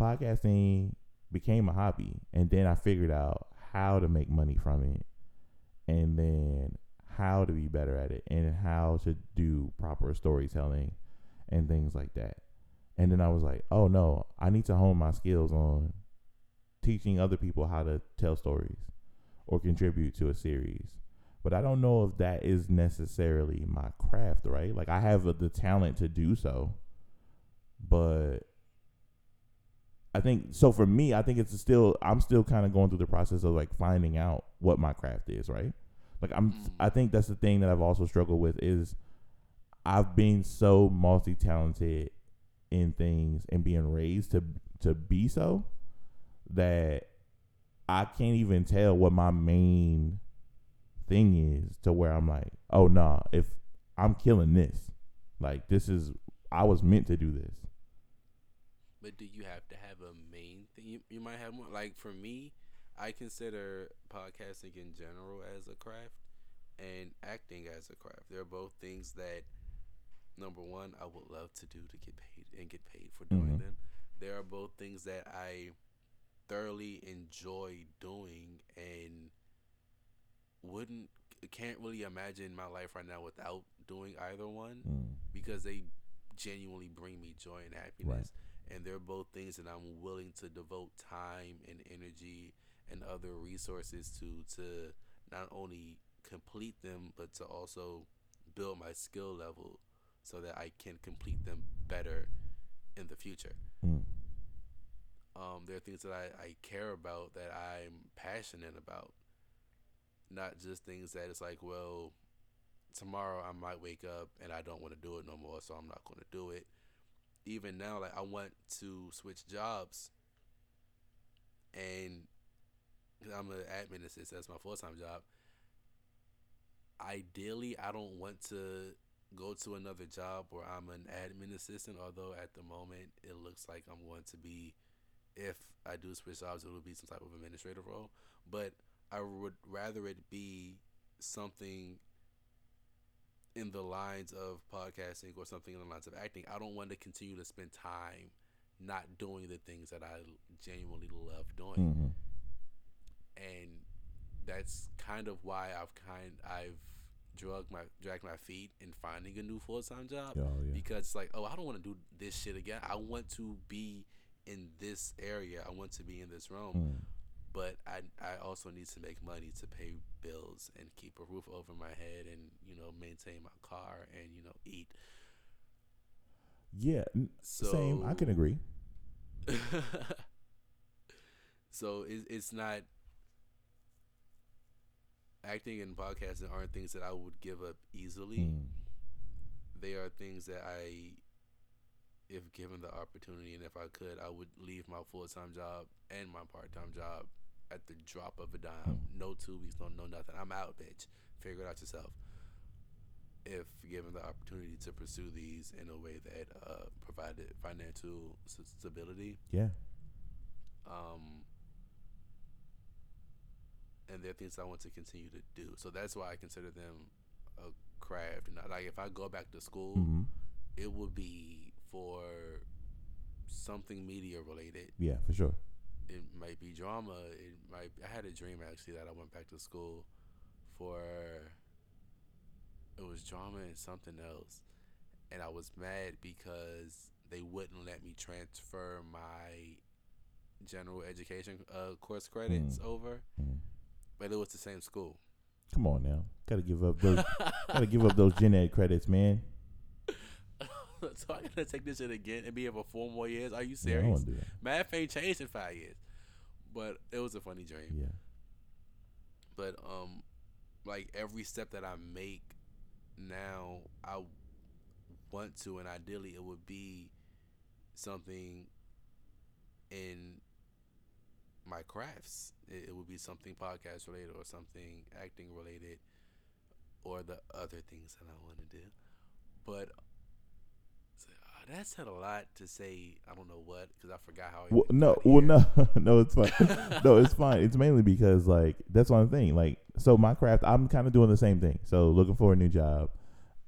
podcasting became a hobby and then I figured out how to make money from it and then how to be better at it and how to do proper storytelling and things like that. And then I was like, "Oh no, I need to hone my skills on teaching other people how to tell stories or contribute to a series." But I don't know if that is necessarily my craft, right? Like I have the talent to do so, but I think so for me, I think it's still I'm still kind of going through the process of like finding out what my craft is, right? Like I'm Mm. I think that's the thing that I've also struggled with is I've been so multi-talented in things and being raised to to be so that I can't even tell what my main thing is to where I'm like, "Oh nah, if I'm killing this. Like this is I was meant to do this." But do you have to have a main thing? You, you might have more. Like for me, I consider podcasting in general as a craft and acting as a craft. They're both things that, number one, I would love to do to get paid and get paid for doing Mhm. them. They are both things that I thoroughly enjoy doing and wouldn't can't really imagine my life right now without doing either one Mm. because they genuinely bring me joy and happiness and they're both things that I'm willing to devote time and energy and other resources to to not only complete them but to also build my skill level so that I can complete them better in the future. Mm. Um, there are things that I, I care about that I'm passionate about. Not just things that it's like, well, tomorrow I might wake up and I don't want to do it no more, so I'm not going to do it. Even now, like I want to switch jobs, and I'm an admin assistant. That's my full time job. Ideally, I don't want to go to another job where I'm an admin assistant. Although at the moment it looks like I'm going to be, if I do switch jobs, it will be some type of administrative role. But I would rather it be something in the lines of podcasting or something in the lines of acting. I don't want to continue to spend time not doing the things that I genuinely love doing hmm and that's kind of why I've kind I've drug my dragged my feet in finding a new full time job Oh, yeah. because it's like oh I don't want to do this shit again. I want to be in this area. I want to be in this room. Mm. but I I also need to make money to pay bills and keep a roof over my head and you know maintain my car and you know eat. Yeah. So Same. I can agree. so it, it's not acting and podcasting aren't things that I would give up easily. Mm. They are things that I, if given the opportunity and if I could, I would leave my full time job and my part time job at the drop of a dime. No two weeks, no no nothing. I'm out, bitch. Figure it out yourself. If given the opportunity to pursue these in a way that uh, provided financial stability, Yeah. um, and they're things I want to continue to do. So that's why I consider them a craft. And like if I go back to school, hmm it would be for something media related. Yeah, for sure. It might be drama. It might. I had a dream actually that I went back to school for. It was drama and something else, and I was mad because they wouldn't let me transfer my general education uh, course credits over, Mm. But it was the same school. Come on now. Gotta give up those. gotta give up those gen ed credits, man. so I gotta take this shit again and be here for four more years. Are you Yeah, serious? that. Math ain't changed in five years, but it was a funny dream. Yeah. but um like every step that I make now I want to and ideally it would be something in my crafts it, it would be something podcast related or something acting related or the other things that I want to do but uh, that said a lot to say I don't know what because I forgot how Well, no, well, here. no, no, it's fine. no, it's fine. It's mainly because like that's one thing. Like, so my craft, I'm kind of doing the same thing. So looking for a new job,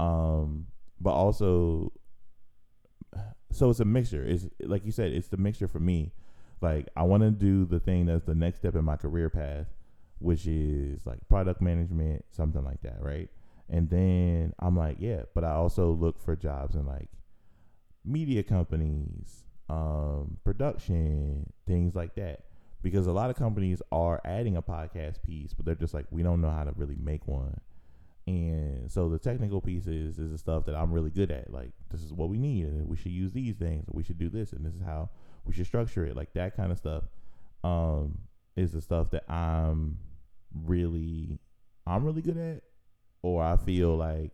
um, but also, so it's a mixture. It's like you said, it's the mixture for me. Like, I want to do the thing that's the next step in my career path, which is like product management, something like that, right? And then I'm like, yeah, but I also look for jobs in like media companies, um, production, things like that. Because a lot of companies are adding a podcast piece, but they're just like, we don't know how to really make one. And so the technical pieces is the stuff that I'm really good at. Like, this is what we need, and we should use these things, we should do this, and this is how we should structure it. Like that kind of stuff um, is the stuff that I'm really, I'm really good at, or I feel like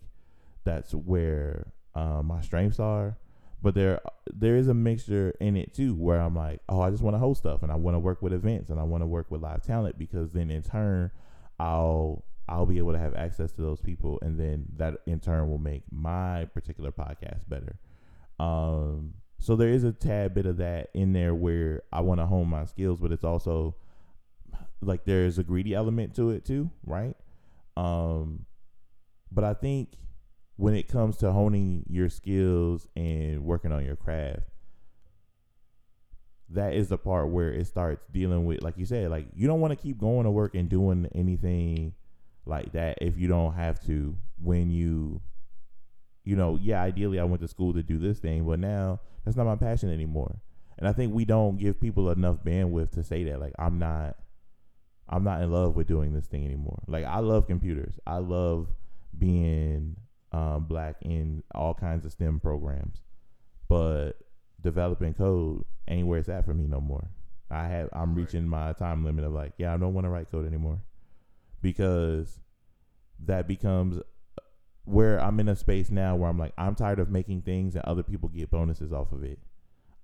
that's where uh, my strengths are but there there is a mixture in it too where I'm like, oh, I just want to host stuff and I want to work with events and I want to work with live talent because then in turn I'll I'll be able to have access to those people and then that in turn will make my particular podcast better. Um so there is a tad bit of that in there where I want to hone my skills, but it's also like there's a greedy element to it too, right? Um but I think when it comes to honing your skills and working on your craft, that is the part where it starts dealing with, like you said, like you don't want to keep going to work and doing anything like that if you don't have to when you you know, yeah, ideally I went to school to do this thing, but now that's not my passion anymore. And I think we don't give people enough bandwidth to say that. Like I'm not I'm not in love with doing this thing anymore. Like I love computers. I love being um, black in all kinds of STEM programs, but developing code ain't where it's at for me no more. I have I'm reaching my time limit of like, yeah, I don't want to write code anymore because that becomes where I'm in a space now where I'm like, I'm tired of making things and other people get bonuses off of it.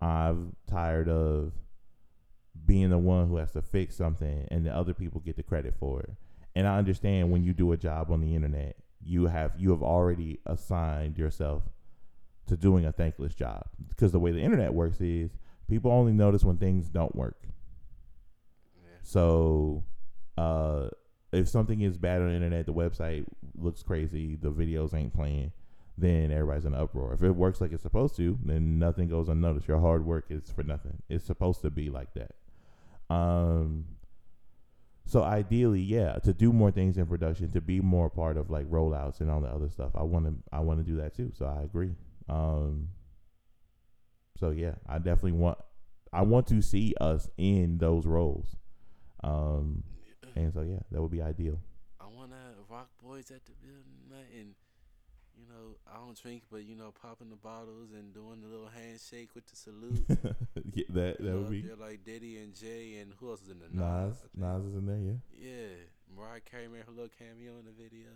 I'm tired of being the one who has to fix something and the other people get the credit for it. And I understand when you do a job on the internet, you have you have already assigned yourself to doing a thankless job because the way the internet works is people only notice when things don't work. Yeah. So, uh, if something is bad on the internet, the website looks crazy, the videos ain't playing, then everybody's in an uproar. If it works like it's supposed to, then nothing goes unnoticed. Your hard work is for nothing. It's supposed to be like that. Um, so ideally, yeah, to do more things in production, to be more part of like rollouts and all the other stuff. I want to, I want to do that too. So I agree. Um, so yeah, I definitely want, I want to see us in those roles. Um, and so yeah, that would be ideal. Roc Boys at the building and you know, I don't drink but you know, popping the bottles and doing the little handshake with the salute. yeah, that You that know, would be They're like Diddy and Jay and who else is in the Nas. Nas is in there, yeah. Yeah. Mariah Carey made her little cameo in the video.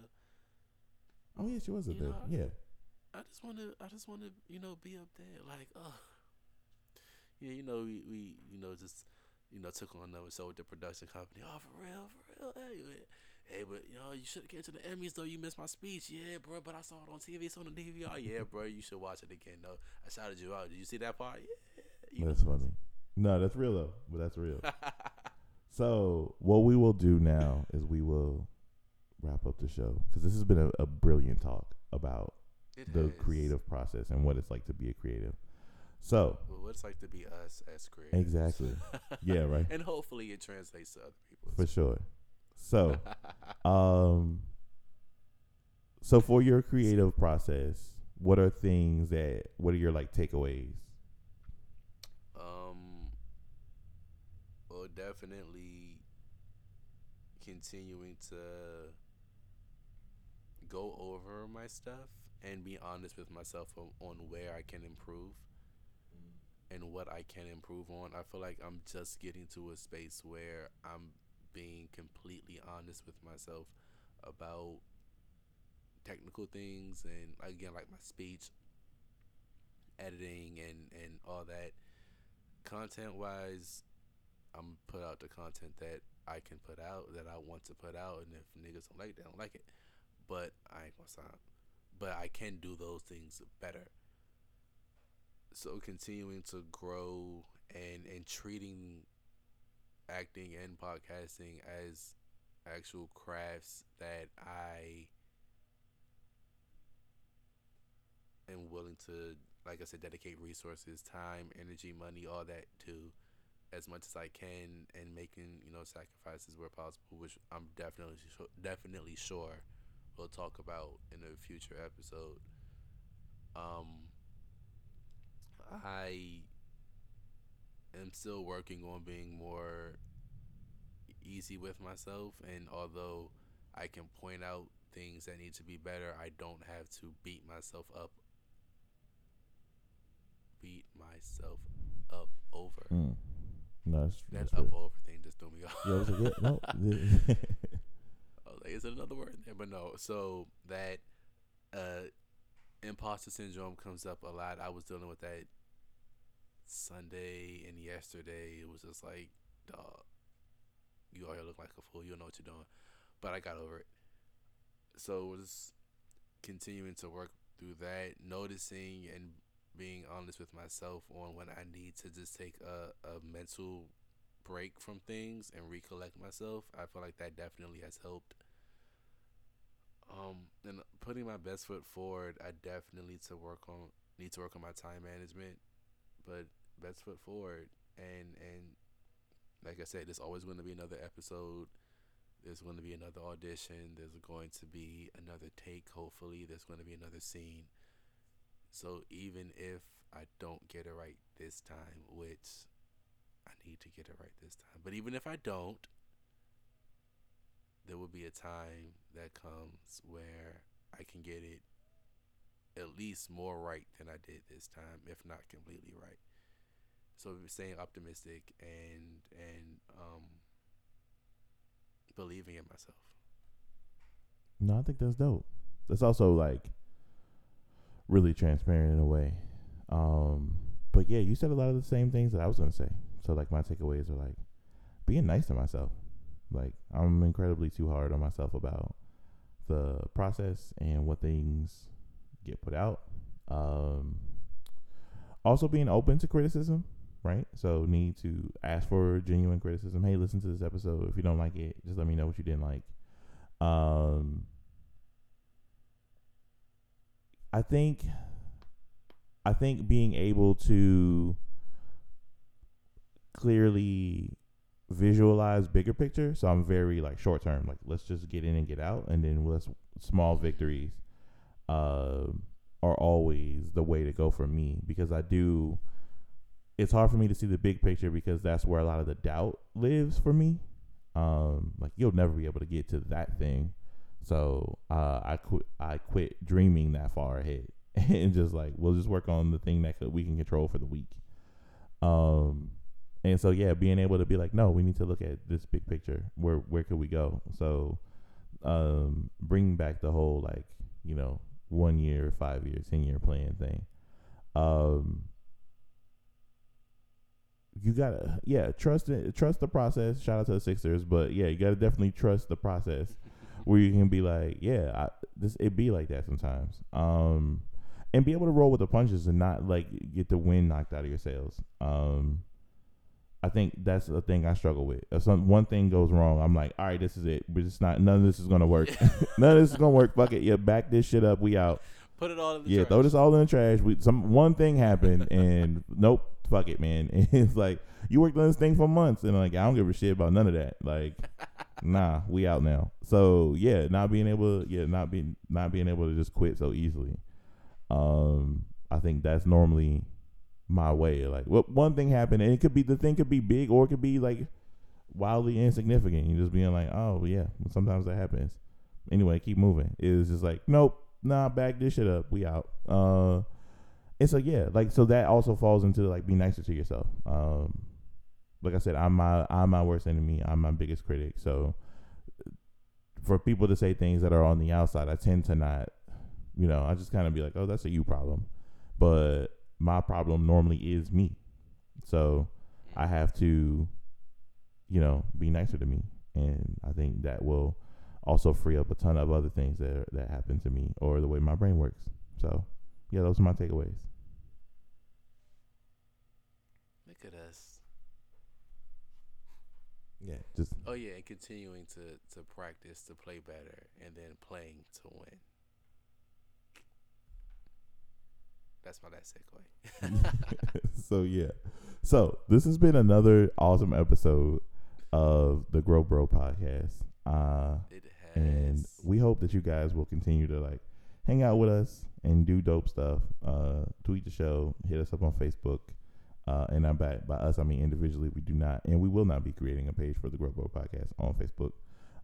Oh yeah, she was in You there. know, Yeah. I just wanna I just wanna, you know, be up there. Like, oh Yeah, you know, we, we you know, just you know, took on another show with the production company. Oh, for real, for real. Man. Hey, but yo, you should get to the Emmys though. You missed my speech, yeah, bro. But I saw it on TV. It's on the DVR, oh, yeah, mm-hmm. bro. You should watch it again, though. I shouted you out. Did you see that part? Yeah. You That's funny. No, that's real though. But that's real. So what we will do now is we will wrap up the show because this has been a, a brilliant talk about It the creative process and what it's like to be a creative. So Well, what it's like to be us as creators. exactly, yeah, right, and hopefully it translates to other people. for sure. So, um, so for your creative process, what are things that what are your like takeaways? Um, well, definitely continuing to go over my stuff and be honest with myself on, on where I can improve and what I can improve on. I feel like I'm just getting to a space where I'm being completely honest with myself about technical things and again like my speech editing and and all that. Content wise i'm put out the content that i can put out that i want to put out and if niggas don't like it they don't like it. But i ain't gonna stop. But i can do those things better. So continuing to grow and and treating acting and podcasting as actual crafts that i am willing to like I said, dedicate resources, time, energy, money, all that to as much as I can, and making you know sacrifices where possible, which I'm definitely definitely sure we'll talk about in a future episode. Um, I am still working on being more easy with myself, and although I can point out things that need to be better, I don't have to beat myself up beat myself up over. Mm. No, that's, That that's up over thing just threw me off. Yeah, was a good no. I was like, is it another word there? But no. So that uh, imposter syndrome comes up a lot. I was dealing with that Sunday and yesterday. It was just like, dog, you all look like a fool. You don't know what you're doing. But I got over it. So it was continuing to work through that, noticing and being honest with myself on when I need to just take a, a mental break from things and recollect myself. I feel like that definitely has helped. Um, and putting my best foot forward, I definitely to work on need to work on my time management, but best foot forward and and like I said, there's always going to be another episode There's going to be another audition. There's going to be another take. Hopefully, there's going to be another scene. So even if I don't get it right this time, which I need to get it right this time, but even if I don't, there will be a time that comes where I can get it at least more right than I did this time, if not completely right. So staying optimistic and and um, believing in myself. No, I think that's dope. That's also like really transparent in a way. Um, but yeah, you said a lot of the same things that I was gonna say. So like my takeaways are like being nice to myself. Like I'm incredibly too hard on myself about the process and what things get put out. Um, also being open to criticism, right? So need to ask for genuine criticism. Hey, listen to this episode. If you don't like it, just let me know what you didn't like. Um, I think I think being able to clearly visualize bigger picture. So I'm very like short term, like let's just get in and get out, and then let's small victories uh, are always the way to go for me because I do. It's hard for me to see the big picture because that's where a lot of the doubt lives for me. Um, like you'll never be able to get to that thing, so uh, I quit. I quit dreaming that far ahead and just like we'll just work on the thing that we can control for the week. Um, and so yeah, being able to be like, no, we need to look at this big picture. Where where could we go? So, um, bringing back the whole like you know one year, five year, ten year plan thing. Um, you gotta yeah trust it, trust the process. Shout out to the Sixers, but yeah, you gotta definitely trust the process where you can be like, yeah, I, this it be like that sometimes. Um, and be able to roll with the punches and not like get the wind knocked out of your sails. Um, I think that's the thing I struggle with. If some one thing goes wrong, I'm like, all right, this is it. But it's not. None of this is gonna work. none of this is gonna work. Fuck it. Yeah, back this shit up. We out. Put it all in the yeah, trash. throw this all in the trash. We some one thing happened, and nope, fuck it, man. And it's like you worked on this thing for months, and like I don't give a shit about none of that. Like, nah, we out now. So yeah, not being able, yeah, not being not being able to just quit so easily. Um, I think that's normally my way. Like, well, one thing happened, and it could be the thing could be big, or it could be like wildly insignificant. You just being like, oh yeah, sometimes that happens. Anyway, keep moving. It was just like, nope, nah, back this shit up. We out. Uh, and so yeah, like so that also falls into like be nicer to yourself. Um, like I said, I'm my I'm my worst enemy. I'm my biggest critic. So for people to say things that are on the outside, I tend to not, you know, I just kind of be like, oh, that's a you problem. But my problem normally is me. So I have to, you know, be nicer to me, and I think that will also free up a ton of other things that that happen to me or the way my brain works. So yeah, those are my takeaways. Look at us. Yeah, just Oh yeah, and continuing to to practice to play better, and then playing to win. That's my last segue. so yeah. So this has been another awesome episode of the Grow Bro podcast. Uh It has. and we hope that you guys will continue to like hang out with us and do dope stuff. Uh tweet the show, hit us up on Facebook. Uh, and I'm back by us, I mean individually. We do not, and we will not be creating a page for the Grow Bro podcast on Facebook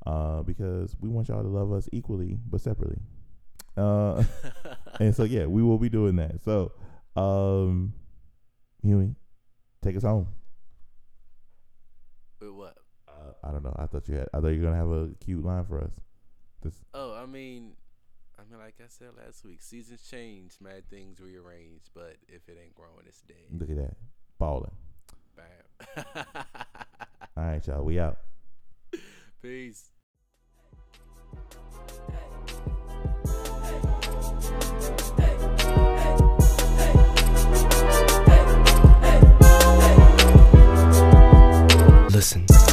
uh, because we want y'all to love us equally but separately. Uh, and so yeah, we will be doing that. So, um, Huey, take us home. With what? Uh, I don't know. I thought you had. I thought you were gonna have a cute line for us. This Oh, I mean, mean, like I said last week, seasons change, mad things rearrange, but if it ain't growing, it's dead. Look at that. Balling. Bam. All right, y'all. We out. Peace. Listen.